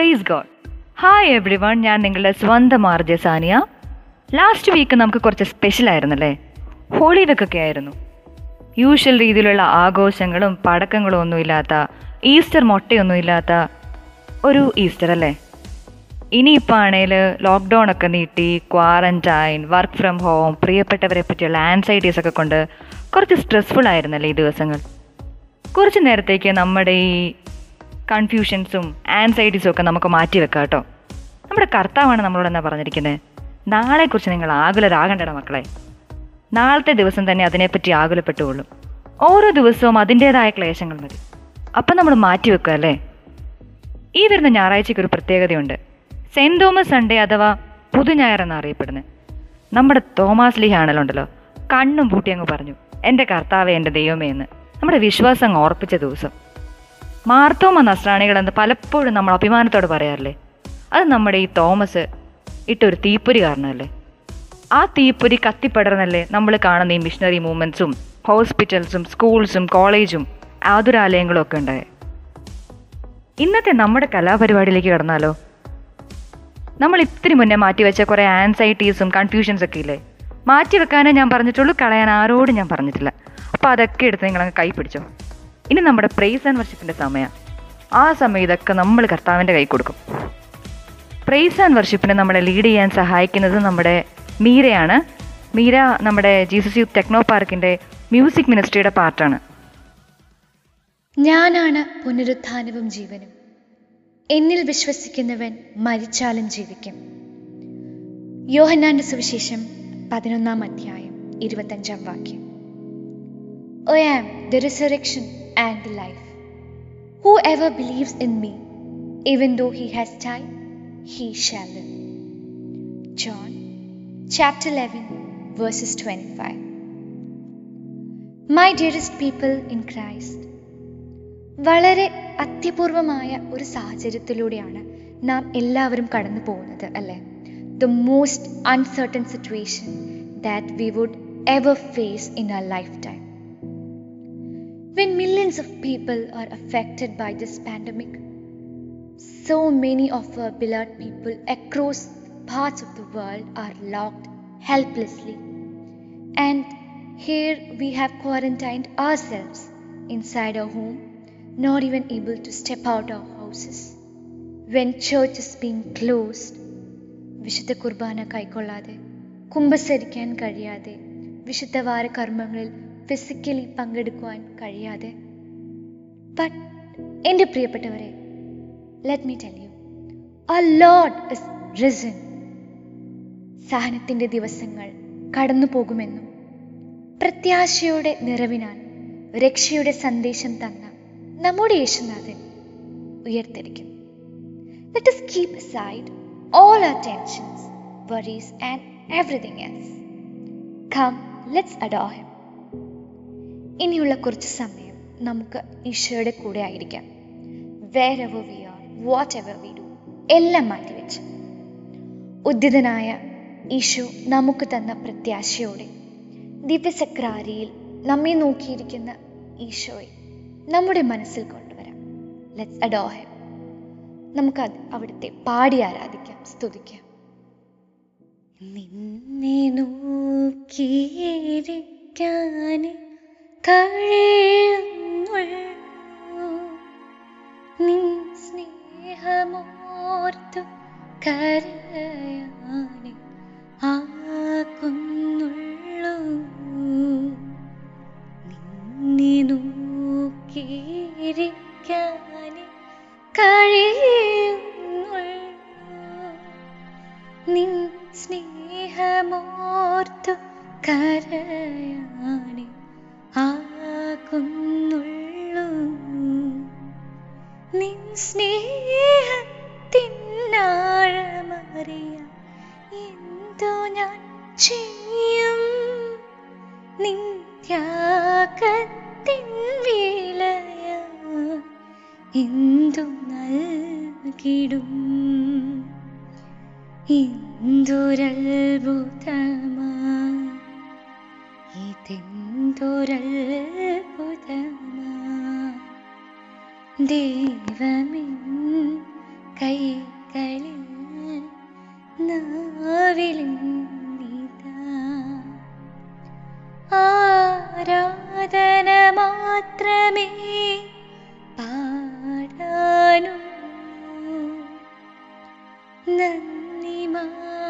Price God hi everyone ഞാൻ നിങ്ങളുടെ സ്വന്തം ആർജെ സാനിയ. ലാസ്റ്റ് വീക്ക് നമുക്ക് കുറച്ച് സ്പെഷ്യൽ ആയിരുന്നല്ലേ? ഹോളി വെക്കൊക്കെ ആയിരുന്നു. യൂഷ്വൽ രീതിയിലുള്ള ആഘോഷങ്ങളും പടക്കങ്ങളും ഒന്നുമില്ലാത്ത ഈസ്റ്റർ മുട്ടയൊന്നും ഇല്ലാത്ത ഒരു ഈസ്റ്റർ അല്ലേ? ഇനിയിപ്പോൾ ആണേൽ ലോക്ക്ഡൗൺ ഒക്കെ നീട്ടി ക്വാറന്റൈൻ വർക്ക് ഫ്രം ഹോം പ്രിയപ്പെട്ടവരെ പറ്റിയുള്ള ആൻസൈറ്റീസ് ഒക്കെ കൊണ്ട് കുറച്ച് സ്ട്രെസ്ഫുൾ ആയിരുന്നല്ലേ ഈ ദിവസങ്ങൾ? കുറച്ച് നേരത്തേക്ക് നമ്മുടെ ഈ കൺഫ്യൂഷൻസും ആൻസൈറ്റീസും ഒക്കെ നമുക്ക് മാറ്റി വെക്കാം കേട്ടോ. നമ്മുടെ കർത്താവാണ് നമ്മളോട് എന്നാ പറഞ്ഞിരിക്കുന്നത് നാളെക്കുറിച്ച് നിങ്ങൾ ആകുലരാകണ്ടട മക്കളെ. നാളത്തെ ദിവസം തന്നെ അതിനെപ്പറ്റി ആകുലപ്പെട്ടുകൊള്ളും. ഓരോ ദിവസവും അതിന്റേതായ ക്ലേശങ്ങൾ മതി. അപ്പം നമ്മൾ മാറ്റി വെക്കുക അല്ലേ? ഈ വരുന്ന ഞായറാഴ്ചയ്ക്ക് ഒരു പ്രത്യേകതയുണ്ട്. സെന്റ് തോമസ് സൺഡേ അഥവാ പുതു ഞായർ എന്നറിയപ്പെടുന്നത് നമ്മുടെ തോമാസ് ലീഹ ആണല്ലോ. കണ്ണും പൂട്ടി അങ്ങ് പറഞ്ഞു എന്റെ കർത്താവേ എന്റെ ദൈവമേ എന്ന്. നമ്മുടെ വിശ്വാസം ഓർപ്പിച്ച ദിവസം. മാർത്തോമ നസ്രാണികളെന്ന് പലപ്പോഴും നമ്മൾ അഭിമാനത്തോട് പറയാറില്ലേ? അത് നമ്മുടെ ഈ തോമസ് ഇട്ടൊരു തീപ്പൊരി കാരണമല്ലേ? ആ തീപ്പൊരി കത്തിപ്പടർന്നല്ലേ നമ്മൾ കാണുന്ന ഈ മിഷണറി മൂവ്മെന്റ്സും ഹോസ്പിറ്റൽസും സ്കൂൾസും കോളേജും ആതുരാലയങ്ങളും ഒക്കെ ഉണ്ടായത് ഇന്നത്തെ നമ്മുടെ കലാപരിപാടിയിലേക്ക് കടന്നാലോ? നമ്മൾ ഇത്തിരി മുന്നേ മാറ്റിവെച്ച കുറേ ആൻസൈറ്റീസും കൺഫ്യൂഷൻസ് ഒക്കെ ഇല്ലേ? മാറ്റി വെക്കാനേ ഞാൻ പറഞ്ഞിട്ടുള്ളൂ കളയാൻ ആരോടും ഞാൻ പറഞ്ഞിട്ടില്ല. അപ്പോൾ അതൊക്കെ എടുത്ത് നിങ്ങളങ്ങ് കൈ പിടിച്ചോ. ഇനി നമ്മുടെ പ്രൈസ് ആൻഡ് വർഷിപ്പിന്റെ സമയം. ആ സമയം ഇതൊക്കെ നമ്മൾ കർത്താവിന്റെ കൈ കൊടുക്കും. പ്രൈസ് ആൻഡ് വർഷിപ്പിനെ നമ്മളെ ലീഡ് ചെയ്യാൻ സഹായിക്കുന്നത് നമ്മുടെ മീരയാണ്. മീര നമ്മുടെ ജീസസ് യൂത്ത് ടെക്നോ പാർക്കിന്റെ മ്യൂസിക് മിനിസ്ട്രിയുടെ പാർട്ടാണ് ഞാനാണ് പുനരുത്ഥാനവും ജീവനും. എന്നിൽ വിശ്വസിക്കുന്നവൻ മരിച്ചാലും ജീവിക്കും. യോഹന്നാന്റെ സുവിശേഷം പതിനൊന്നാം അധ്യായം ഇരുപത്തഞ്ചാം വാക്യം. I am the resurrection and the life. Whoever believes in me, even though he has died, he shall live. John chapter 11, verses 25. My dearest people in Christ, വളരെ അത്യപൂർവമായ ഒരു സാഹചര്യത്തിലൂടെയാണ് നാം എല്ലാവരും കടന്നു പോകുന്നത് അല്ലേ the most uncertain situation that we would ever face in our lifetime When millions of people are affected by this pandemic, so many of our beloved people across parts of the world are locked helplessly. And here we have quarantined ourselves inside our home, not even able to step out our houses. When church is being closed, വിശുദ്ധ കുർബാന കൈക്കൊള്ളാതെ കുമ്പസരിക്കാൻ കഴിയാതെ വിശുദ്ധവാര കർമ്മങ്ങളിൽ physically പങ്കെടുക്കുവാൻ കഴിയാതെ but എന്റെ പ്രിയപ്പെട്ടവരെ let me tell you a Lord is risen സഹനത്തിന്റെ ദിവസങ്ങൾ കടന്നു പോകുമെന്നും പ്രത്യാശയുടെ നിറവിനാൽ രക്ഷയുടെ സന്ദേശം തന്ന നമ്മുടെ യേശുനാഥൻ ഉയർത്തിരിക്കും let us keep aside all our tensions, worries and everything else. Come, let's adore him. ഇനിയുള്ള കുറച്ച് സമയം നമുക്ക് ഈശോയുടെ കൂടെ ആയിരിക്കാം. Wherever we are whatever we do എല്ലാം മാറ്റിവെച്ച്. ഉദ്ധിതനായ ഈശോ നമുക്ക് തന്ന പ്രത്യാശയോടെ ദിവ്യസക്രാരിയിൽ നമ്മെ നോക്കിയിരിക്കുന്ന ഈശോയെ നമ്മുടെ മനസ്സിൽ കൊണ്ടുവരാം. ലെറ്റ്സ് അഡോ ഹെ നമുക്ക് അവിടുത്തെ പാടി ആരാധിക്കാം സ്തുതിക്കാം. നിന്നെ നോക്കിയിരിക്കാൻ കഴിയുന്നുള്ളൂ നീ സ്നേഹമോർത്തു കരയാനെ ആകുന്നുള്ളൂ എന്തൊരത്ഭുതമാ ഇതെന്തൊരത്ഭുതമാ ദൈവമിൻ കൈകളിൽ നാവിലിന്നിതാ ആരാധന മാത്രമേ പാടാനുള്ളൂ നന്ദി മാത്രമേ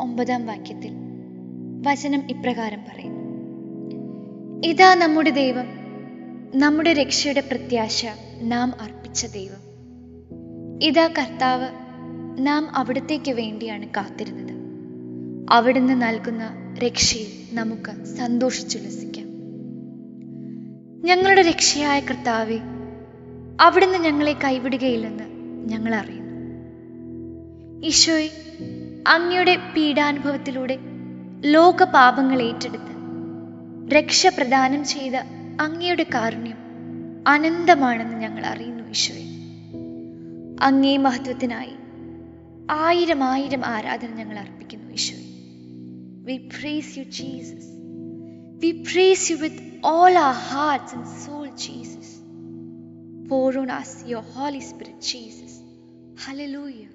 ഒമ്പതാം വാക്യത്തിൽ വചനം ഇപ്രകാരം പറയുന്നു. ഇതാ നമ്മുടെ ദൈവം നമ്മുടെ രക്ഷയുടെ പ്രത്യാശ നാം അർപ്പിച്ച ദൈവം. ഇതാ കർത്താവ് നാം അവിടത്തേക്ക് വേണ്ടിയാണ് കാത്തിരുന്നത്. അവിടുന്ന് നൽകുന്ന രക്ഷയിൽ നമുക്ക് സന്തോഷിച്ചുല്ലസിക്കാം ഞങ്ങളുടെ രക്ഷയായ കർത്താവെ അവിടുന്ന് ഞങ്ങളെ കൈവിടുകയില്ലെന്ന് ഞങ്ങൾ അറിയുന്നു. ഈശോയെ അങ്ങയുടെ പീഡാനുഭവത്തിലൂടെ ലോക പാപങ്ങൾ ഏറ്റെടുത്ത് രക്ഷ പ്രദാനം ചെയ്ത അങ്ങയുടെ കാരുണ്യം അനന്തമാണെന്ന് ഞങ്ങൾ അറിയുന്നു ഈശോയെ. അങ്ങേ മഹത്വത്തിനായി ആയിരം ആയിരം ആരാധന ഞങ്ങൾ അർപ്പിക്കുന്നു ഈശോയെ. We praise you Jesus we praise you with all our hearts and soul Jesus pour us us holy spirit Spirit, Jesus.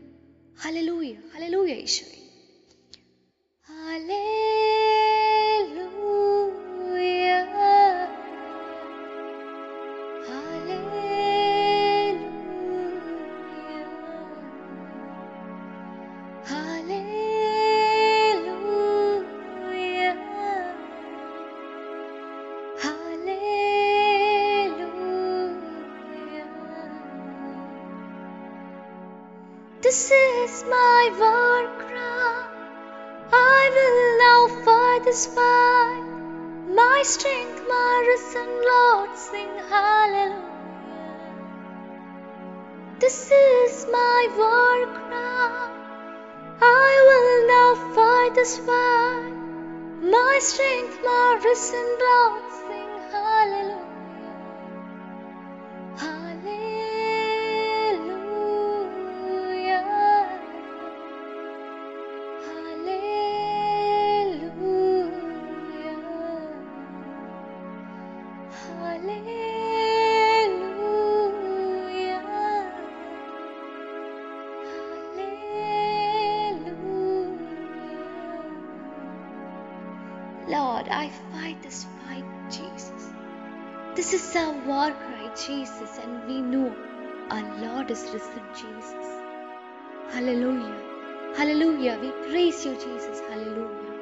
Hallelujah. Hallelujah. Hallelujah, ഈശോയെ Hallelujah. My strength, my risen doubts. Fight this fight, Jesus. This is our war cry, Jesus, and we know our Lord is risen, Jesus. Hallelujah. Hallelujah. We praise you, Jesus. Hallelujah.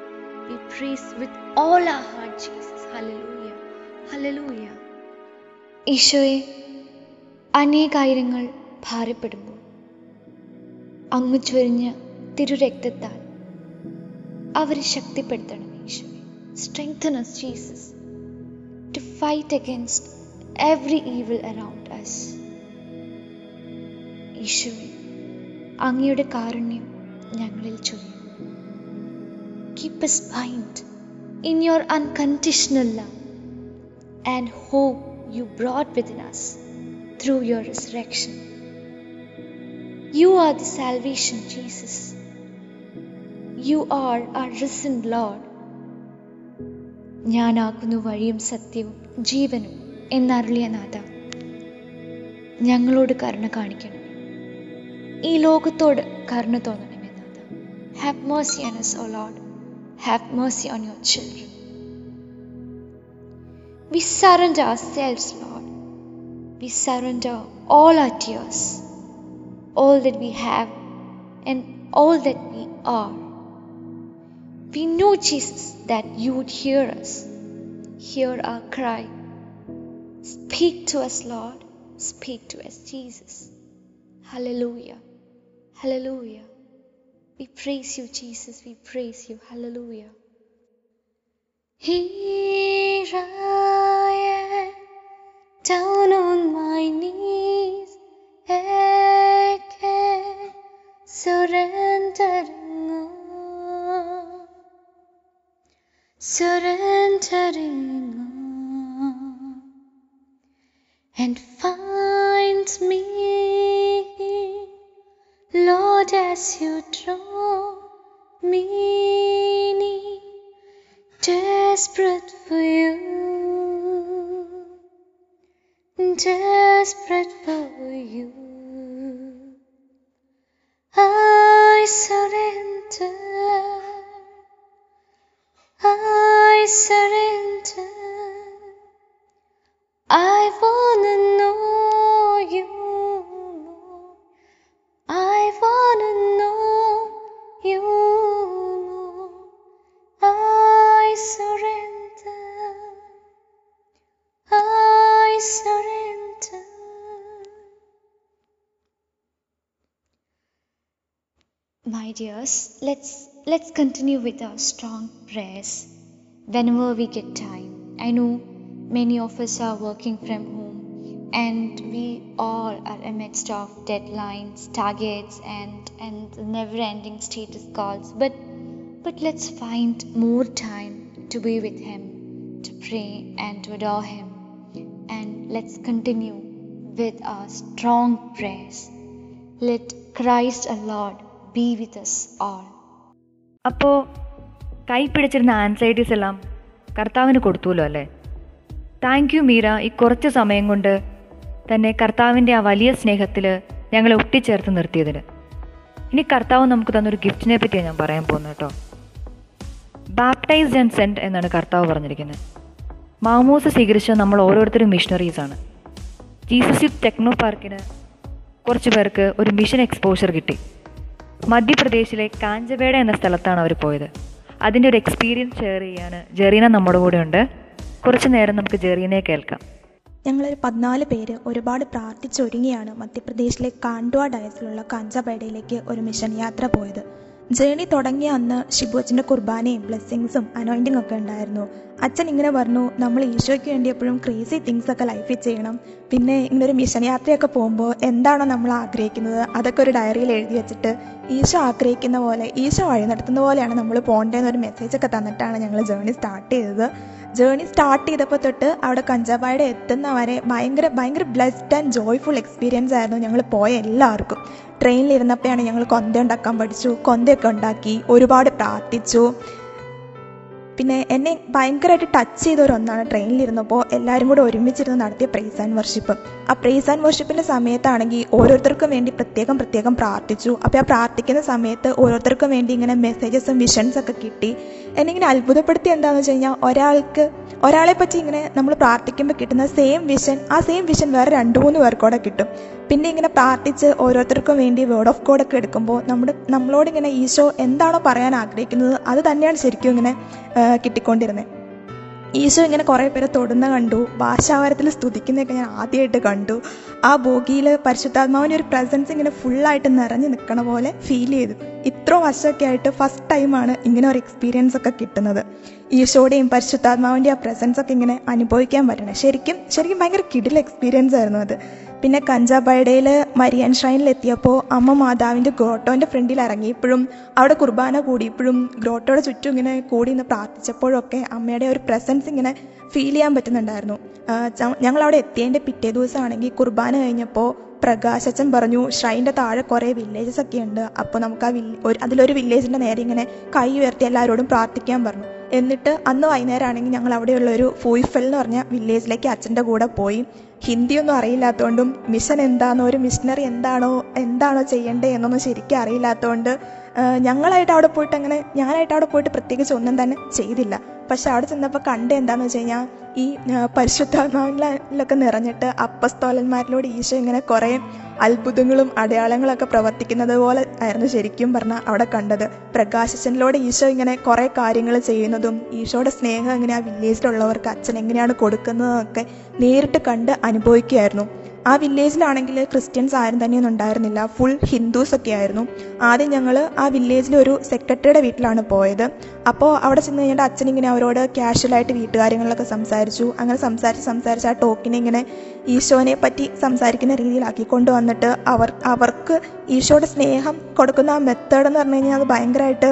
We praise with all our heart, Jesus. Hallelujah. Hallelujah. ഈശോയെ അനേകായിരങ്ങൾ ഭാരപ്പെടുമ്പോൾ അങ്ങ് ചൊരിഞ്ഞ തിരുരക്തത്താൽ അവരെ ശക്തിപ്പെടുത്തണം ഈശോയെ strengthen us Jesus to fight against every evil around us ഈശോയെ അങ്ങയുടെ കാരുണ്യം ഞങ്ങളിൽ ചൊരിയും keep us bind in your unconditional love and hope you brought within us through your resurrection. You are the salvation, Jesus. You are our risen Lord. ഞാനാക്കുന്നു വഴിയും സത്യവും ജീവനും എന്നറിയ നാഥ. ഞങ്ങളോട് കരുണ കാണിക്കണം. ഈ ലോകത്തോട് കരുണ തോന്നണമേ നാഥ. Have mercy on us all Lord have mercy on your children we surrender our selves Lord we surrender all our tears all that we have and all that we are We know, Jesus, that you would hear us, hear our cry. Speak to us, Lord. Speak to us, Jesus. Hallelujah. Hallelujah. We praise you, Jesus. We praise you. Hallelujah. Here I am, you draw me desperate for you, desperate for you. I surrender. I surrender. Dears, let's let's continue with our strong prayers whenever we get time. I know many of us are working from home and we all are amidst of deadlines, targets and and never-ending status calls. But but let's find more time to be with him, to pray and to adore him. And let's continue with our strong prayers. Let Christ our Lord be with all. അപ്പോൾ കൈ പിടിച്ചിരുന്ന anxieties എല്ലാം കർത്താവിന് കൊടുത്തുല്ലോ അല്ലേ? Thank you Meera ഈ കുറച്ച് സമയം കൊണ്ട് തന്നെ കർത്താവിന്റെ ആ വലിയ സ്നേഹത്തിൽ ഞങ്ങളെ ഒട്ടിച്ചേർത്ത് നിർത്തിയതിന് ഇനി കർത്താവ് നമുക്ക് തന്നൊരു ഗിഫ്റ്റിനെ പറ്റിയാണ് ഞാൻ പറയാൻ പോകുന്നത് കേട്ടോ. ബാപ്റ്റൈസ്ഡ് ആൻഡ് സെന്റ് എന്നാണ് കർത്താവ് പറഞ്ഞിരിക്കുന്നത്. മാമോസ് സ്വീകരിച്ച നമ്മൾ ഓരോരുത്തരും മിഷണറീസാണ് ജീസസ് യൂത്ത് ടെക്നോ പാർക്കിന് കുറച്ച് പേർക്ക് ഒരു മിഷൻ എക്സ്പോഷർ കിട്ടി. മധ്യപ്രദേശിലെ കാഞ്ചവേഡ എന്ന സ്ഥലത്താണ് അവർ പോയത്. അതിന്റെ ഒരു എക്സ്പീരിയൻസ് ഷെയർ ചെയ്യാണ് ജെറീന നമ്മുടെ കൂടെ ഉണ്ട്. കുറച്ച് നേരം നമുക്ക് ജെറീനയെ കേൾക്കാം. ഞങ്ങളൊരു പതിനാല് പേര് ഒരുപാട് പ്രാർത്ഥിച്ചൊരുങ്ങിയാണ് മധ്യപ്രദേശിലെ കാണ്ട്വ ഡയസിലുള്ള കാഞ്ചാപേടയിലേക്ക് ഒരു മിഷൻ യാത്ര പോയത്. ജേണി തുടങ്ങിയ അന്ന് ഷിബു അച്ഛന്റെ കുർബാനയും ബ്ലെസ്സിങ്സും അനോയിന്റിങ് ഒക്കെ ഉണ്ടായിരുന്നു. അച്ഛൻ ഇങ്ങനെ പറഞ്ഞു നമ്മൾ ഈശോയ്ക്ക് വേണ്ടി എപ്പോഴും ക്രേസി തിങ്സ് ഒക്കെ ലൈഫിൽ ചെയ്യണം. പിന്നെ ഇങ്ങനൊരു മിഷൻ യാത്രയൊക്കെ പോകുമ്പോൾ എന്താണോ നമ്മൾ ആഗ്രഹിക്കുന്നത് അതൊക്കെ ഒരു ഡയറിയിൽ എഴുതി വെച്ചിട്ട് ഈശോ ആഗ്രഹിക്കുന്ന പോലെ ഈശോ വഴി നടത്തുന്ന പോലെയാണ് നമ്മൾ പോകേണ്ടതെന്നൊരു മെസ്സേജ് ഒക്കെ തന്നിട്ടാണ് ഞങ്ങൾ ജേണി സ്റ്റാർട്ട് ചെയ്തത്. ജേണി സ്റ്റാർട്ട് ചെയ്തപ്പോൾ തൊട്ട് അവിടെ കഞ്ചാബായുടെ എത്തുന്നവരെ ഭയങ്കര ഭയങ്കര ബ്ലെസ്ഡ് ആൻഡ് ജോയ്ഫുൾ എക്സ്പീരിയൻസ് ആയിരുന്നു ഞങ്ങൾ പോയ എല്ലാവർക്കും. ട്രെയിനിലിരുന്നപ്പോഴാണ് ഞങ്ങൾ കൊന്ത ഉണ്ടാക്കാൻ പഠിച്ചു കൊന്തയൊക്കെ ഉണ്ടാക്കി ഒരുപാട് പ്രാർത്ഥിച്ചു. പിന്നെ എന്നെ ഭയങ്കരമായിട്ട് ടച്ച് ചെയ്ത ഒരു ഒന്നാണ് ട്രെയിനിലിരുന്നപ്പോൾ എല്ലാവരും കൂടെ ഒരുമിച്ചിരുന്ന് നടത്തിയ പ്രൈസ് ആൻഡ് വർഷിപ്പ് ആ പ്രൈസ് ആൻഡ് വർഷിപ്പിന്റെ സമയത്താണെങ്കിൽ ഓരോരുത്തർക്കും വേണ്ടി പ്രത്യേകം പ്രത്യേകം പ്രാർത്ഥിച്ചു. അപ്പോൾ ആ പ്രാർത്ഥിക്കുന്ന സമയത്ത് ഓരോരുത്തർക്കും വേണ്ടി ഇങ്ങനെ മെസ്സേജസും വിഷൻസ് ഒക്കെ കിട്ടി. എന്നെ ഇങ്ങനെ അത്ഭുതപ്പെടുത്തി എന്താണെന്ന് വെച്ച് കഴിഞ്ഞാൽ ഒരാൾക്ക് ഒരാളെ പറ്റി ഇങ്ങനെ നമ്മൾ പ്രാർത്ഥിക്കുമ്പോൾ കിട്ടുന്ന സെയിം വിഷൻ ആ സെയിം വിഷൻ വേറെ രണ്ട് മൂന്ന് പേർക്കൂടെ കിട്ടും. പിന്നെ ഇങ്ങനെ പ്രാർത്ഥിച്ച് ഓരോരുത്തർക്കും വേണ്ടി വേർഡ് ഓഫ് കോഡ് ഒക്കെ എടുക്കുമ്പോൾ നമ്മുടെ നമ്മളോട് ഇങ്ങനെ ഈശോ എന്താണോ പറയാൻ ആഗ്രഹിക്കുന്നത് അത് തന്നെയാണ് ശരിക്കും ഇങ്ങനെ കിട്ടിക്കൊണ്ടിരുന്നത് ഈശോ ഇങ്ങനെ കുറേ പേരെ തൊടുന്ന കണ്ടു ഭാഷാവാരത്തിൽ സ്തുതിക്കുന്നതൊക്കെ ഞാൻ ആദ്യമായിട്ട് കണ്ടു. ആ ബോഗിയിൽ പരിശുദ്ധാത്മാവിന്റെ ഒരു പ്രസൻസ് ഇങ്ങനെ ഫുള്ളായിട്ട് നിറഞ്ഞു നിൽക്കണ പോലെ ഫീൽ ചെയ്തു. ഇത്ര വർഷമൊക്കെ ആയിട്ട് ഫസ്റ്റ് ടൈമാണ് ഇങ്ങനെ ഒരു എക്സ്പീരിയൻസ് ഒക്കെ കിട്ടുന്നത്. ഈശോയുടെയും പരിശുദ്ധാത്മാവിന്റെ ആ പ്രസൻസ് ഒക്കെ ഇങ്ങനെ അനുഭവിക്കാൻ പറ്റണേ. ശരിക്കും ശരിക്കും ഭയങ്കര കിടിൽ എക്സ്പീരിയൻസ് ആയിരുന്നു അത്. പിന്നെ കഞ്ചാബൈഡയിൽ മരിയൻ ഷ്രൈനിൽ എത്തിയപ്പോൾ അമ്മ മാതാവിന്റെ ഗ്രോട്ടോന്റെ ഫ്രണ്ടിൽ ഇറങ്ങിയപ്പോഴും അവിടെ കുർബാന കൂടിയപ്പോഴും ഗ്രോട്ടോയുടെ ചുറ്റും ഇങ്ങനെ കൂടി നിന്ന് പ്രാർത്ഥിച്ചപ്പോഴൊക്കെ അമ്മയുടെ ഒരു പ്രസൻസ് ഇങ്ങനെ ഫീൽ ചെയ്യാൻ പറ്റുന്നുണ്ടായിരുന്നു. ഞങ്ങൾ അവിടെ എത്തിയതിന്റെ പിറ്റേ ദിവസമാണെങ്കിൽ കുർബാന കഴിഞ്ഞപ്പോൾ പ്രകാശച്ചൻ പറഞ്ഞു ഷ്രൈന്റെ താഴെ കുറേ വില്ലേജസ് ഒക്കെ ഉണ്ട്. അപ്പോൾ നമുക്ക് ആ വില്ല ഒരു അതിലൊരു വില്ലേജിന്റെ നേരെ ഇങ്ങനെ കൈ ഉയർത്തി എല്ലാവരോടും പ്രാർത്ഥിക്കാൻ പറഞ്ഞു. എന്നിട്ട് അന്ന് വൈകുന്നേരം ആണെങ്കിൽ ഞങ്ങൾ അവിടെയുള്ള ഒരു ഫൂയിഫൽ എന്ന് പറഞ്ഞ വില്ലേജിലേക്ക് അച്ഛന്റെ കൂടെ പോയി. ഹിന്ദിയൊന്നും അറിയില്ലാത്തതുകൊണ്ടും മിഷൻ എന്താണോ ഒരു മിഷനറി എന്താണോ എന്താണോ ചെയ്യേണ്ടത് എന്നൊന്നും ശരിക്കും അറിയില്ലാത്തതുകൊണ്ട് ഞങ്ങളായിട്ട് അവിടെ പോയിട്ട് അങ്ങനെ ഞാനായിട്ട് അവിടെ പോയിട്ട് പ്രത്യേകിച്ച് ഒന്നും തന്നെ ചെയ്തില്ല. പക്ഷെ അവിടെ ചെന്നപ്പോൾ കണ്ട എന്താണെന്ന് വെച്ച് കഴിഞ്ഞാൽ ഈ പരിശുദ്ധാത്മാവിലൊക്കെ നിറഞ്ഞിട്ട് അപ്പസ്തോലന്മാരിലൂടെ ഈശോ ഇങ്ങനെ കുറേ അത്ഭുതങ്ങളും അടയാളങ്ങളൊക്കെ പ്രവർത്തിക്കുന്നത് പോലെ ആയിരുന്നു ശരിക്കും പറഞ്ഞാൽ അവിടെ കണ്ടത്. പ്രകാശിച്ചനിലൂടെ ഈശോ ഇങ്ങനെ കുറേ കാര്യങ്ങൾ ചെയ്യുന്നതും ഈശോയുടെ സ്നേഹം എങ്ങനെയാണ് വില്ലേജിലുള്ളവർക്ക് അച്ഛൻ എങ്ങനെയാണ് കൊടുക്കുന്നതൊക്കെ നേരിട്ട് കണ്ട് അനുഭവിക്കുകയായിരുന്നു. ആ വില്ലേജിലാണെങ്കിൽ ക്രിസ്ത്യൻസ് ആരും തന്നെയൊന്നും ഉണ്ടായിരുന്നില്ല. ഫുൾ ഹിന്ദുസ് ഒക്കെ ആയിരുന്നു ആദ്യം ഞങ്ങൾ ആ വില്ലേജിലെ ഒരു സെക്രട്ടറിയുടെ വീട്ടിലാണ് പോയത്. അപ്പോൾ അവിടെ ചെന്ന് കഴിഞ്ഞാൽ അച്ഛൻ ഇങ്ങനെ അവരോട് ക്യാഷ്വലായിട്ട് വീട്ടുകാര്യങ്ങളിലൊക്കെ സംസാരിച്ചു. അങ്ങനെ സംസാരിച്ച് സംസാരിച്ച് ആ ടോക്കിനെ ഇങ്ങനെ ഈശോനെ പറ്റി സംസാരിക്കുന്ന രീതിയിലാക്കി കൊണ്ടുവന്നിട്ട് അവർ അവർക്ക് ഈശോയുടെ സ്നേഹം കൊടുക്കുന്ന ആ മെത്തേഡ് എന്ന് പറഞ്ഞു കഴിഞ്ഞാൽ അത് ഭയങ്കരമായിട്ട്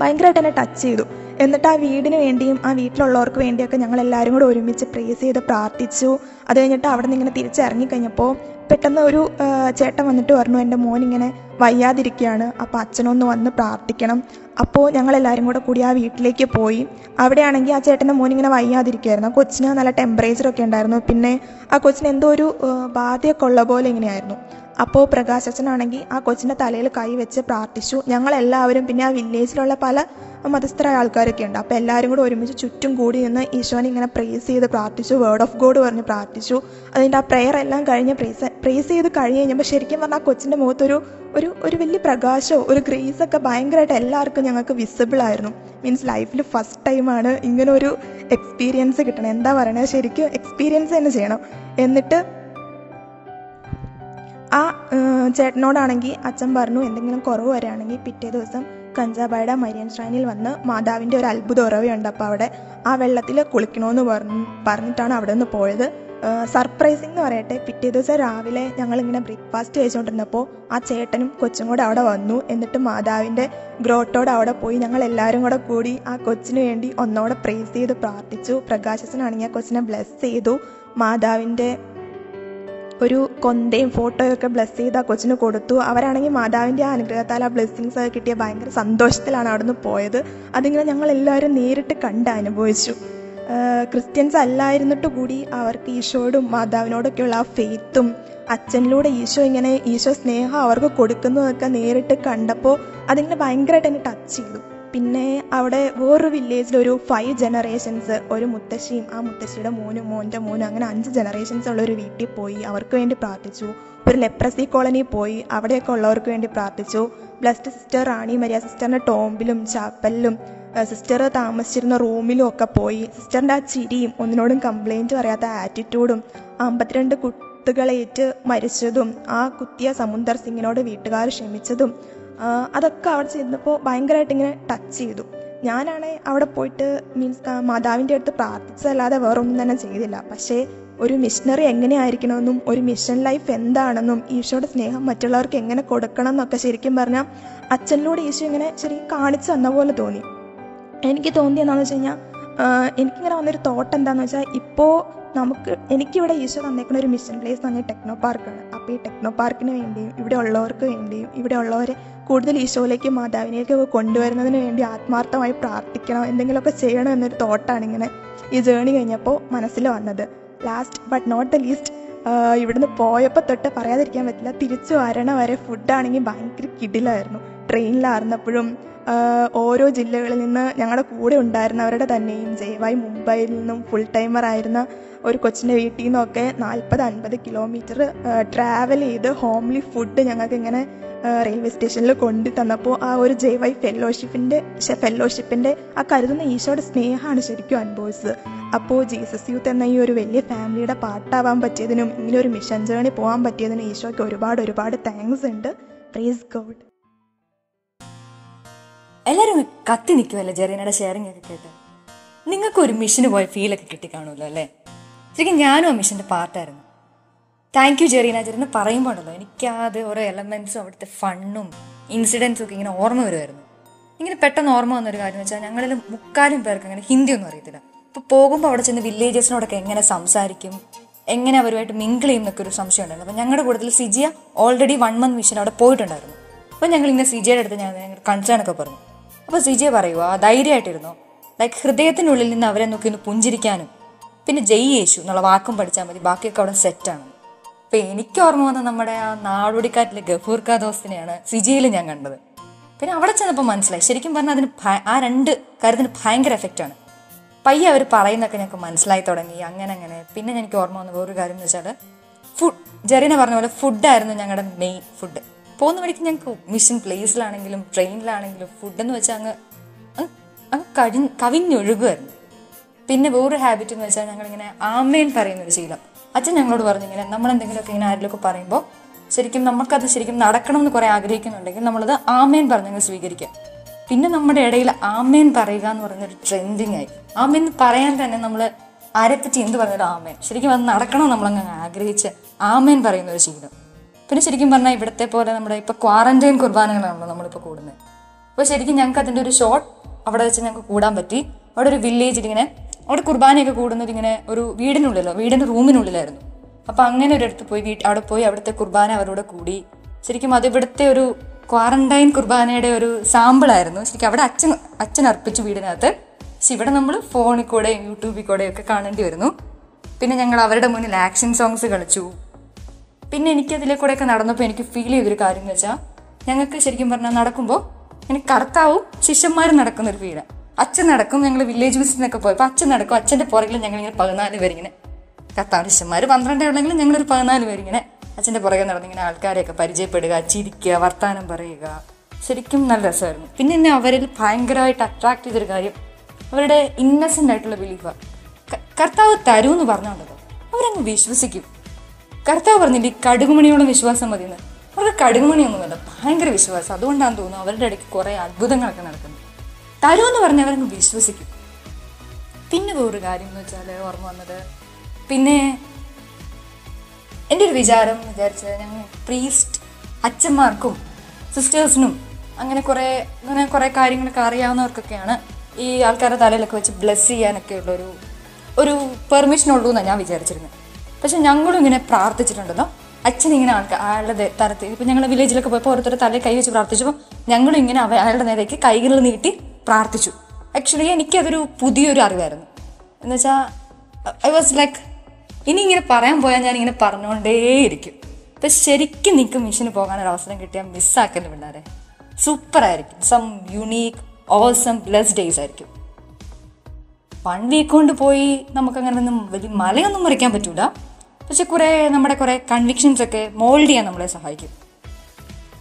ഭയങ്കരമായിട്ട് എന്നെ ടച്ച് ചെയ്തു. എന്നിട്ട് ആ വീടിന് വേണ്ടിയും ആ വീട്ടിലുള്ളവർക്ക് വേണ്ടിയൊക്കെ ഞങ്ങൾ എല്ലാവരും കൂടെ ഒരുമിച്ച് പ്രേസ് ചെയ്ത് പ്രാർത്ഥിച്ചു. അത് കഴിഞ്ഞിട്ട് അവിടെ നിന്ന് ഇങ്ങനെ തിരിച്ചിറങ്ങിക്കഴിഞ്ഞപ്പോൾ പെട്ടെന്ന് ഒരു ചേട്ടൻ വന്നിട്ട് പറഞ്ഞു എന്റെ മോൻ ഇങ്ങനെ വയ്യാതിരിക്കുകയാണ് അപ്പോൾ അച്ഛനൊന്ന് വന്ന് പ്രാർത്ഥിക്കണം. അപ്പോൾ ഞങ്ങളെല്ലാവരും കൂടെ കൂടി ആ വീട്ടിലേക്ക് പോയി. അവിടെയാണെങ്കിൽ ആ ചേട്ടന്റെ മോൻ ഇങ്ങനെ വയ്യാതിരിക്കുമായിരുന്നു ആ കൊച്ചിന് നല്ല ടെമ്പറേച്ചറൊക്കെ ഉണ്ടായിരുന്നു. പിന്നെ ആ കൊച്ചിന് എന്തോ ഒരു ബാധയൊക്കെ ഉള്ള പോലെ ഇങ്ങനെയായിരുന്നു. അപ്പോൾ പ്രകാശ് അച്ഛനാണെങ്കിൽ ആ കൊച്ചിന്റെ തലയിൽ കൈ വെച്ച് പ്രാർത്ഥിച്ചു. ഞങ്ങളെല്ലാവരും പിന്നെ ആ വില്ലേജിലുള്ള പല മതസ്ഥരായ ആൾക്കാരൊക്കെ ഉണ്ട്. അപ്പോൾ എല്ലാവരും കൂടെ ഒരുമിച്ച് ചുറ്റും കൂടി നിന്ന് ഈശോനെ ഇങ്ങനെ പ്രേസ് ചെയ്ത് പ്രാർത്ഥിച്ചു വേർഡ് ഓഫ് ഗോഡ് പറഞ്ഞ് പ്രാർത്ഥിച്ചു. അതിന്റെ ആ പ്രെയർ എല്ലാം കഴിഞ്ഞ് പ്രേസ് പ്രേസ് ചെയ്ത് കഴിഞ്ഞ് കഴിഞ്ഞപ്പോൾ ശരിക്കും പറഞ്ഞാൽ ആ കൊച്ചിന്റെ മുഖത്തൊരു ഒരു ഒരു വലിയ പ്രകാശവും ഒരു ഗ്രേസൊക്കെ ഭയങ്കരമായിട്ട് എല്ലാവർക്കും ഞങ്ങൾക്ക് വിസിബിൾ ആയിരുന്നു. മീൻസ് ലൈഫിൽ ഫസ്റ്റ് ടൈമാണ് ഇങ്ങനെ ഒരു എക്സ്പീരിയൻസ് കിട്ടണം എന്താ പറയണത്? ശരിക്കും എക്സ്പീരിയൻസ് തന്നെ ചെയ്യണം. എന്നിട്ട് ആ ചേട്ടനോടാണെങ്കിൽ അച്ഛൻ പറഞ്ഞു എന്തെങ്കിലും കുറവ് വരികയാണെങ്കിൽ പിറ്റേ ദിവസം കഞ്ചാബായുടെ മരിയൻ ഷ്രൈനിൽ വന്ന് മാതാവിന്റെ ഒരു അത്ഭുത ഉറവയുണ്ട് അപ്പോൾ അവിടെ ആ വെള്ളത്തിൽ കുളിക്കണമെന്ന് പറഞ്ഞു പറഞ്ഞിട്ടാണ് അവിടെ നിന്ന് പോയത്. സർപ്രൈസിങ് എന്ന് പറയട്ടെ പിറ്റേ ദിവസം രാവിലെ ഞങ്ങളിങ്ങനെ ബ്രേക്ക്ഫാസ്റ്റ് കഴിച്ചുകൊണ്ടിരുന്നപ്പോൾ ആ ചേട്ടനും കൊച്ചും കൂടെ അവിടെ വന്നു. എന്നിട്ട് മാതാവിന്റെ ഗ്രോട്ടോട് അവിടെ പോയി ഞങ്ങൾ എല്ലാവരും കൂടെ കൂടി ആ കൊച്ചിന് വേണ്ടി ഒന്നോടെ പ്രേസ് ചെയ്ത് പ്രാർത്ഥിച്ചു. പ്രകാശസിനാണെങ്കിൽ ആ കൊച്ചിനെ ബ്ലെസ് ചെയ്തു. മാതാവിന്റെ ഒരു കൊന്തയും ഫോട്ടോയും ഒക്കെ ബ്ലെസ് ചെയ്ത് ആ കൊച്ചിന് കൊടുത്തു. അവരാണെങ്കിൽ മാതാവിന്റെ ആ അനുഗ്രഹത്താൽ ആ ബ്ലെസ്സിങ്സ് ഒക്കെ കിട്ടിയ ഭയങ്കര സന്തോഷത്തിലാണ് അവിടുന്ന് പോയത്. അതിങ്ങനെ ഞങ്ങൾ എല്ലാവരും നേരിട്ട് കണ്ട് അനുഭവിച്ചു. ക്രിസ്ത്യൻസ് അല്ലായിരുന്നിട്ട് കൂടി അവർക്ക് ഈശോയോടും മാതാവിനോടൊക്കെയുള്ള ആ ഫെയ്ത്തും അച്ഛനിലൂടെ ഈശോ ഇങ്ങനെ ഈശോ സ്നേഹം അവർക്ക് കൊടുക്കുന്നതൊക്കെ നേരിട്ട് കണ്ടപ്പോൾ അതിങ്ങനെ ഭയങ്കരമായിട്ട് എന്നെ ടച്ച് ചെയ്തു. പിന്നെ അവിടെ വേറൊരു വില്ലേജിലൊരു ഫൈവ് ജനറേഷൻസ് ഒരു മുത്തശ്ശിയും ആ മുത്തശ്ശിയുടെ മോനും മോന്റെ മോനും അങ്ങനെ അഞ്ച് ജനറേഷൻസ് ഉള്ള ഒരു വീട്ടിൽ പോയി. അവർക്ക് വേണ്ടി പ്രാർത്ഥിച്ചു. ഒരു ലെപ്രസി കോളനി പോയി. അവിടെയൊക്കെ ഉള്ളവർക്ക് വേണ്ടി പ്രാർത്ഥിച്ചു. ബ്ലസ്ഡ് സിസ്റ്റർ റാണി മരിയ സിസ്റ്ററിന്റെ ടോംബിലും ചാപ്പലിലും സിസ്റ്റർ താമസിച്ചിരുന്ന റൂമിലും ഒക്കെ പോയി. സിസ്റ്ററിന്റെ ആ ചിരിയും ഒന്നിനോടും കംപ്ലൈന്റ് പറയാത്ത ആറ്റിറ്റ്യൂഡും അമ്പത്തിരണ്ട് കുത്തുകളേറ്റ് മരിച്ചതും ആ കുത്തിയ സമുന്ദർ സിംഗിനോട് വീട്ടുകാർ ക്ഷമിച്ചതും അതൊക്കെ അവിടെ ചെന്നപ്പോൾ ഭയങ്കരമായിട്ട് ഇങ്ങനെ ടച്ച് ചെയ്തു. ഞാനാണെ അവിടെ പോയിട്ട് മീൻസ് മാതാവിന്റെ അടുത്ത് പ്രാർത്ഥിച്ചതല്ലാതെ വേറൊന്നും തന്നെ ചെയ്തില്ല. പക്ഷേ ഒരു മിഷണറി എങ്ങനെയായിരിക്കണമെന്നും ഒരു മിഷൻ ലൈഫ് എന്താണെന്നും ഈശോയുടെ സ്നേഹം മറ്റുള്ളവർക്ക് എങ്ങനെ കൊടുക്കണം എന്നൊക്കെ ശരിക്കും പറഞ്ഞാൽ അച്ഛനിലൂടെ ഈശോ ഇങ്ങനെ ശരി കാണിച്ചു തന്ന പോലെ തോന്നി. എനിക്ക് തോന്നിയെന്നാന്ന് വെച്ച് കഴിഞ്ഞാൽ എനിക്കിങ്ങനെ വന്നൊരു തോട്ട് എന്താണെന്ന് വെച്ചാൽ ഇപ്പോൾ നമുക്ക് എനിക്കിവിടെ ഈശോ തന്നേക്കുന്ന ഒരു മിഷൻ പ്ലേസ് തന്നെ ടെക്നോ പാർക്കാണ് അപ്പോൾ ഈ ടെക്നോ പാർക്കിന് വേണ്ടിയും ഇവിടെ ഉള്ളവർക്ക് വേണ്ടിയും ഇവിടെ ഉള്ളവരെ കൂടുതൽ ഈശോയിലേക്ക് മാതാവിനേക്കൊക്കെ കൊണ്ടുവരുന്നതിന് വേണ്ടി ആത്മാർത്ഥമായി പ്രാർത്ഥിക്കണം എന്തെങ്കിലുമൊക്കെ ചെയ്യണം എന്നൊരു തോട്ടാണ് ഇങ്ങനെ ഈ ജേണി കഴിഞ്ഞപ്പോൾ മനസ്സിൽ വന്നത്. Last but not the least ഇവിടുന്ന് പോയപ്പോൾ തൊട്ട് പറയാതിരിക്കാൻ പറ്റില്ല തിരിച്ചു വരണ വരെ ഫുഡാണെങ്കിൽ ഭയങ്കര കിടിലായിരുന്നു. ട്രെയിനിലായിരുന്നപ്പോഴും ഓരോ ജില്ലകളിൽ നിന്ന് ഞങ്ങളുടെ കൂടെ ഉണ്ടായിരുന്നവരുടെ തന്നെയും ജയവായി മുംബൈയിൽ നിന്നും ഫുൾ ടൈമർ ആയിരുന്ന ഒരു കൊച്ചിന്റെ വീട്ടിൽ നിന്നൊക്കെ നാൽപ്പത് അൻപത് കിലോമീറ്റർ ട്രാവൽ ചെയ്ത് ഹോംലി ഫുഡ് ഞങ്ങൾക്ക് ഇങ്ങനെ റെയിൽവേ സ്റ്റേഷനിൽ കൊണ്ടു തന്നപ്പോൾ ആ ഒരു ജെ വൈ ഫെല്ലോഷിപ്പിന്റെ ഫെല്ലോഷിപ്പിന്റെ ആ കരുതുന്ന ഈശോയുടെ സ്നേഹമാണ് ശരിക്കും അനുഭവിച്ചത്. അപ്പോൾ ജീസസ് യൂത്ത് എന്ന ഈ ഒരു വലിയ ഫാമിലിയുടെ പാട്ടാവാൻ പറ്റിയതിനും ഇങ്ങനെ ഒരു മിഷൻ ജേണി പോകാൻ പറ്റിയതിനും ഈശോയ്ക്ക് ഒരുപാട് ഒരുപാട് താങ്ക്സ് ഉണ്ട്. പ്രേസ് ഗോഡ് എല്ലാവരും കത്തി നിൽക്കുമല്ലേ ജെറീനയുടെ ഷെയറിംഗ് ഒക്കെ കേട്ട്? നിങ്ങൾക്ക് ഒരു മിഷന് പോയ ഫീലൊക്കെ കിട്ടി കാണുമല്ലോ അല്ലേ? ശരിക്കും ഞാനും ആ മിഷന്റെ പാർട്ടായിരുന്നു താങ്ക് യു ജെറീന ജെറിന്ന് പറയുമ്പോണ്ടല്ലോ എനിക്ക് അത് ഓരോ എലമെന്റ്സും അവിടുത്തെ ഫണ്ണും ഇൻസിഡൻസും ഒക്കെ ഇങ്ങനെ ഓർമ്മ വരുമായിരുന്നു ഇങ്ങനെ പെട്ടെന്ന് ഓർമ്മ വന്നൊരു കാര്യം വെച്ചാൽ ഞങ്ങളിൽ മുക്കാലും പേർക്ക് അങ്ങനെ ഹിന്ദി ഒന്നും അറിയത്തില്ല. അപ്പോൾ പോകുമ്പോൾ അവിടെ ചെന്ന് വില്ലേജസിനോടൊക്കെ എങ്ങനെ സംസാരിക്കും എങ്ങനെ അവരുമായിട്ട് മിങ്കിൾ ചെയ്യും എന്നൊക്കെ ഒരു സംശയം ഉണ്ടായിരുന്നു. അപ്പോൾ ഞങ്ങളുടെ കൂട്ടത്തിൽ Sijiya already one month mission അവിടെ പോയിട്ടുണ്ടായിരുന്നു. അപ്പോൾ ഞങ്ങൾ ഇങ്ങനെ സിജിയുടെ അടുത്ത് ഞാൻ ഞങ്ങളുടെ കൺസേൺ ഒക്കെ പറഞ്ഞു. അപ്പോൾ സിജിയ പറയുവാ ധൈര്യമായിട്ടിരുന്നോ? ലൈക്ക് ഹൃദയത്തിനുള്ളിൽ നിന്ന് അവരെ നോക്കി ഒന്ന് പുഞ്ചിരിക്കാനും പിന്നെ ജയ് യേശു എന്നുള്ള വാക്കും പഠിച്ചാൽ മതി ബാക്കിയൊക്കെ അവിടെ സെറ്റാണ് അപ്പൊ എനിക്ക് ഓർമ്മ വന്ന നമ്മുടെ ആ നാടോടിക്കാറ്റിലെ ഗഫൂർ ഖാ ദോസ്തിനെയാണ് സിജിയിൽ ഞാൻ കണ്ടത്. പിന്നെ അവിടെ ചെന്നപ്പോൾ മനസ്സിലായി. ശരിക്കും പറഞ്ഞാൽ അതിന് ആ രണ്ട് കാര്യത്തിന് ഭയങ്കര എഫക്റ്റ് ആണ്. പയ്യെ അവർ പറയുന്നൊക്കെ ഞങ്ങൾക്ക് മനസ്സിലായി തുടങ്ങി അങ്ങനെ അങ്ങനെ. പിന്നെ എനിക്ക് ഓർമ്മ വന്ന വേറൊരു കാര്യം എന്ന് വെച്ചാൽ ഫുഡ് ജെറീന പറഞ്ഞ പോലെ ഫുഡായിരുന്നു ഞങ്ങളുടെ മെയിൻ ഫുഡ് പോകുന്ന വഴിക്ക് ഞങ്ങൾക്ക് മിഷൻ പ്ലേസിലാണെങ്കിലും ട്രെയിനിലാണെങ്കിലും ഫുഡെന്ന് വെച്ചാൽ അങ്ങ് അങ്ങ് അങ്ങ് കഴി കവിഞ്ഞൊഴുകുമായിരുന്നു പിന്നെ വേറൊരു ഹാബിറ്റ് എന്ന് വെച്ചാൽ ഞങ്ങളിങ്ങനെ ആമേൻ പറയുന്നൊരു ശീലം. അച്ഛൻ ഞങ്ങളോട് പറഞ്ഞു ഇങ്ങനെ നമ്മൾ എന്തെങ്കിലുമൊക്കെ ഇങ്ങനെ ആരെങ്കിലുമൊക്കെ പറയുമ്പോൾ ശരിക്കും നമുക്കത് ശരിക്കും നടക്കണം എന്ന് കുറെ ആഗ്രഹിക്കുന്നുണ്ടെങ്കിൽ നമ്മളത് ആമേൻ പറഞ്ഞങ്ങ് സ്വീകരിക്കുക. പിന്നെ നമ്മുടെ ഇടയിൽ ആമേൻ പറയുക എന്ന് പറയുന്നൊരു ട്രെൻഡിങ് ആയി. ആമേൻ പറയാൻ തന്നെ നമ്മൾ ആരെപ്പറ്റി എന്ത് പറഞ്ഞാലും ആമേൻ. ശരിക്കും അത് നടക്കണം നമ്മളങ്ങ് ആഗ്രഹിച്ച് ആമേൻ പറയുന്ന ഒരു ശീലം. പിന്നെ ശരിക്കും പറഞ്ഞാൽ ഇവിടത്തെ പോലെ നമ്മുടെ ഇപ്പൊ ക്വാറന്റൈൻ കുർബാനകളാണല്ലോ നമ്മളിപ്പോൾ കൂടുന്നത്. അപ്പോൾ ശരിക്കും ഞങ്ങൾക്ക് അതിന്റെ ഒരു ഷോട്ട് അവിടെ വെച്ച് ഞങ്ങൾക്ക് കൂടാൻ പറ്റി. അവിടെ ഒരു വില്ലേജിൽ ഇങ്ങനെ അവിടെ കുർബാനയൊക്കെ കൂടുന്നത് ഇങ്ങനെ ഒരു വീടിനുള്ളിലോ വീടിന്റെ റൂമിനുള്ളിലായിരുന്നു. അപ്പോൾ അങ്ങനെ ഒരിടത്ത് പോയി വീട്ട് അവിടെ പോയി അവിടുത്തെ കുർബാന അവരോട് കൂടി. ശരിക്കും അത് ഇവിടുത്തെ ഒരു ക്വാറന്റൈൻ കുർബാനയുടെ ഒരു സാമ്പിളായിരുന്നു. ശരിക്കും അവിടെ അച്ഛൻ അച്ഛൻ അർപ്പിച്ചു വീടിനകത്ത്. പക്ഷെ ഇവിടെ നമ്മൾ ഫോണിൽ കൂടെ യൂട്യൂബിൽ കൂടെ ഒക്കെ കാണേണ്ടി വരുന്നു. പിന്നെ ഞങ്ങൾ അവരുടെ മുന്നിൽ ആക്ഷൻ സോങ്സ് കളിച്ചു. പിന്നെ എനിക്ക് അതിലെ ഒക്കെ നടന്നപ്പോൾ എനിക്ക് ഫീൽ ചെയ്തൊരു കാര്യം എന്ന് വെച്ചാൽ ഞങ്ങൾക്ക് ശരിക്കും പറഞ്ഞാൽ നടക്കുമ്പോൾ എനിക്ക് കർത്താവും ശിഷ്യന്മാരും നടക്കുന്ന ഒരു ഫീലാണ് അച്ഛൻ നടക്കും ഞങ്ങൾ വില്ലേജ് വിസിറ്റിനൊക്കെ പോയപ്പോൾ അച്ഛൻ നടക്കും അച്ഛന്റെ പുറകിൽ ഞങ്ങളിങ്ങനെ പതിനാല് പേരിങ്ങനെ. കത്താവശ്യന്മാർ പന്ത്രണ്ടേ ഉള്ളെങ്കിലും ഞങ്ങളൊരു പതിനാല് പേരിങ്ങനെ അച്ഛന്റെ പുറകെ നടന്നിങ്ങനെ ആൾക്കാരെയൊക്കെ പരിചയപ്പെടുക ചിരിക്കുക വർത്താനം പറയുക. ശരിക്കും നല്ല രസമായിരുന്നു. പിന്നെ എന്നെ അവരിൽ ഭയങ്കരമായിട്ട് അട്രാക്ട് ചെയ്തൊരു കാര്യം അവരുടെ ഇന്നസെന്റ് ആയിട്ടുള്ള ബിലീഫ് കർത്താവ് തരൂ എന്ന് പറഞ്ഞുകൊണ്ടല്ലോ അവരങ്ങ് വിശ്വസിക്കും. കർത്താവ് പറഞ്ഞില്ല കടുകുമണിയോളം വിശ്വാസം മതിയെന്ന്. അവർക്ക് കടുകുമണിയൊന്നുമല്ല ഭയങ്കര വിശ്വാസം. അതുകൊണ്ടാണെന്ന് തോന്നുന്നു അവരുടെ ഇടയ്ക്ക് കുറേ അത്ഭുതങ്ങളൊക്കെ നടക്കുന്നത് തരൂ എന്ന് പറഞ്ഞ് അവരങ്ങ് വിശ്വസിക്കും. പിന്നെ വേറൊരു കാര്യം എന്ന് വെച്ചാൽ ഓർമ്മ വന്നത് പിന്നെ എന്റെ ഒരു വിചാരം വിചാരിച്ചത് ഞങ്ങൾ പ്രീസ്റ്റ് അച്ഛന്മാർക്കും സിസ്റ്റേഴ്സിനും അങ്ങനെ കുറേ അങ്ങനെ കുറേ കാര്യങ്ങളൊക്കെ അറിയാവുന്നവർക്കൊക്കെയാണ് ഈ ആൾക്കാരുടെ തലയിലൊക്കെ വെച്ച് ബ്ലെസ് ചെയ്യാനൊക്കെ ഉള്ളൊരു ഒരു പെർമിഷൻ ഉള്ളൂ എന്നാണ് ഞാൻ വിചാരിച്ചിരുന്നത്. പക്ഷെ ഞങ്ങളും ഇങ്ങനെ പ്രാർത്ഥിച്ചിട്ടുണ്ടല്ലോ. അച്ഛൻ ഇങ്ങനെ ആൾക്കാർ അയാളുടെ തരത്തിൽ ഇപ്പം ഞങ്ങൾ വില്ലേജിലൊക്കെ പോയപ്പോൾ ഓരോരുത്തരുടെ തലയിൽ കൈ വെച്ച് പ്രാർത്ഥിച്ചപ്പോൾ ഞങ്ങളും ഇങ്ങനെ അയാളുടെ നേരേക്ക് കൈകൾ നീട്ടി പ്രാർത്ഥിച്ചു. ആക്ച്വലി എനിക്കതൊരു പുതിയൊരു അറിവായിരുന്നു. എന്നുവെച്ചാൽ ഐ വാസ് ലൈക്ക് ഇനി ഇങ്ങനെ പറയാൻ പോയാൽ ഞാൻ ഇങ്ങനെ പറഞ്ഞുകൊണ്ടേയിരിക്കും ഇപ്പം ശരിക്കും നിങ്ങൾക്ക് മിഷന് പോകാനൊരു അവസരം കിട്ടിയാൽ മിസ്സാക്കല്ലേ പിള്ളേരെ. സൂപ്പർ ആയിരിക്കും some unique awesome bless days ആയിരിക്കും. വൺ വീക്ക് കൊണ്ട് പോയി നമുക്കങ്ങനെ ഒന്നും വലിയ മലയൊന്നും മുറിക്കാൻ പറ്റൂല. പക്ഷെ കുറേ നമ്മുടെ കുറേ കൺവിക്ഷൻസ് ഒക്കെ മോൾഡ് ചെയ്യാൻ നമ്മളെ സഹായിക്കും.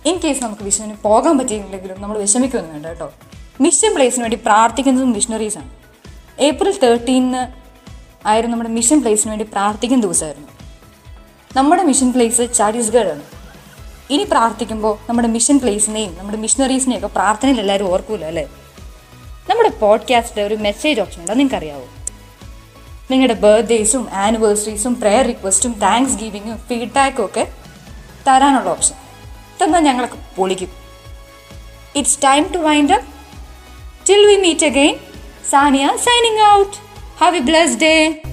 ഇൻ കേസ് നമുക്ക് വിഷുവിന് പോകാൻ പറ്റിയില്ലെങ്കിലും നമ്മൾ വിഷമിക്കൊന്നും കേട്ടോ. മിഷൻ പ്ലേസിന് വേണ്ടി പ്രാർത്ഥിക്കുന്നതും മിഷണറീസാണ് ഏപ്രിൽ തേർട്ടീന്ന് ആയിരുന്നു നമ്മുടെ മിഷൻ പ്ലേസിന് വേണ്ടി പ്രാർത്ഥിക്കുന്ന ദിവസമായിരുന്നു. നമ്മുടെ മിഷൻ പ്ലേസ് ഛത്തീസ്ഗഡാണ് ഇനി പ്രാർത്ഥിക്കുമ്പോൾ നമ്മുടെ മിഷൻ പ്ലേസിനെയും നമ്മുടെ മിഷണറീസിനെയും ഒക്കെ പ്രാർത്ഥനയിൽ എല്ലാവരും ഓർക്കൂല അല്ലേ? നമ്മുടെ പോഡ്കാസ്റ്റിലെ ഒരു മെസ്സേജ് ഓപ്ഷൻ ഉണ്ട്? അത് നിങ്ങൾക്ക് അറിയാവോ നിങ്ങളുടെ ബർത്ത്ഡേസും ആനിവേഴ്സറീസും പ്രെയർ റിക്വസ്റ്റും താങ്ക്സ് ഗിവിങ്ങും ഫീഡ്ബാക്കും ഒക്കെ തരാനുള്ള ഓപ്ഷൻ തന്നാൽ ഞങ്ങളൊക്കെ പൊളിക്കും. It's time to wind up Till we meet again, Sanya. signing out. Have a blessed day.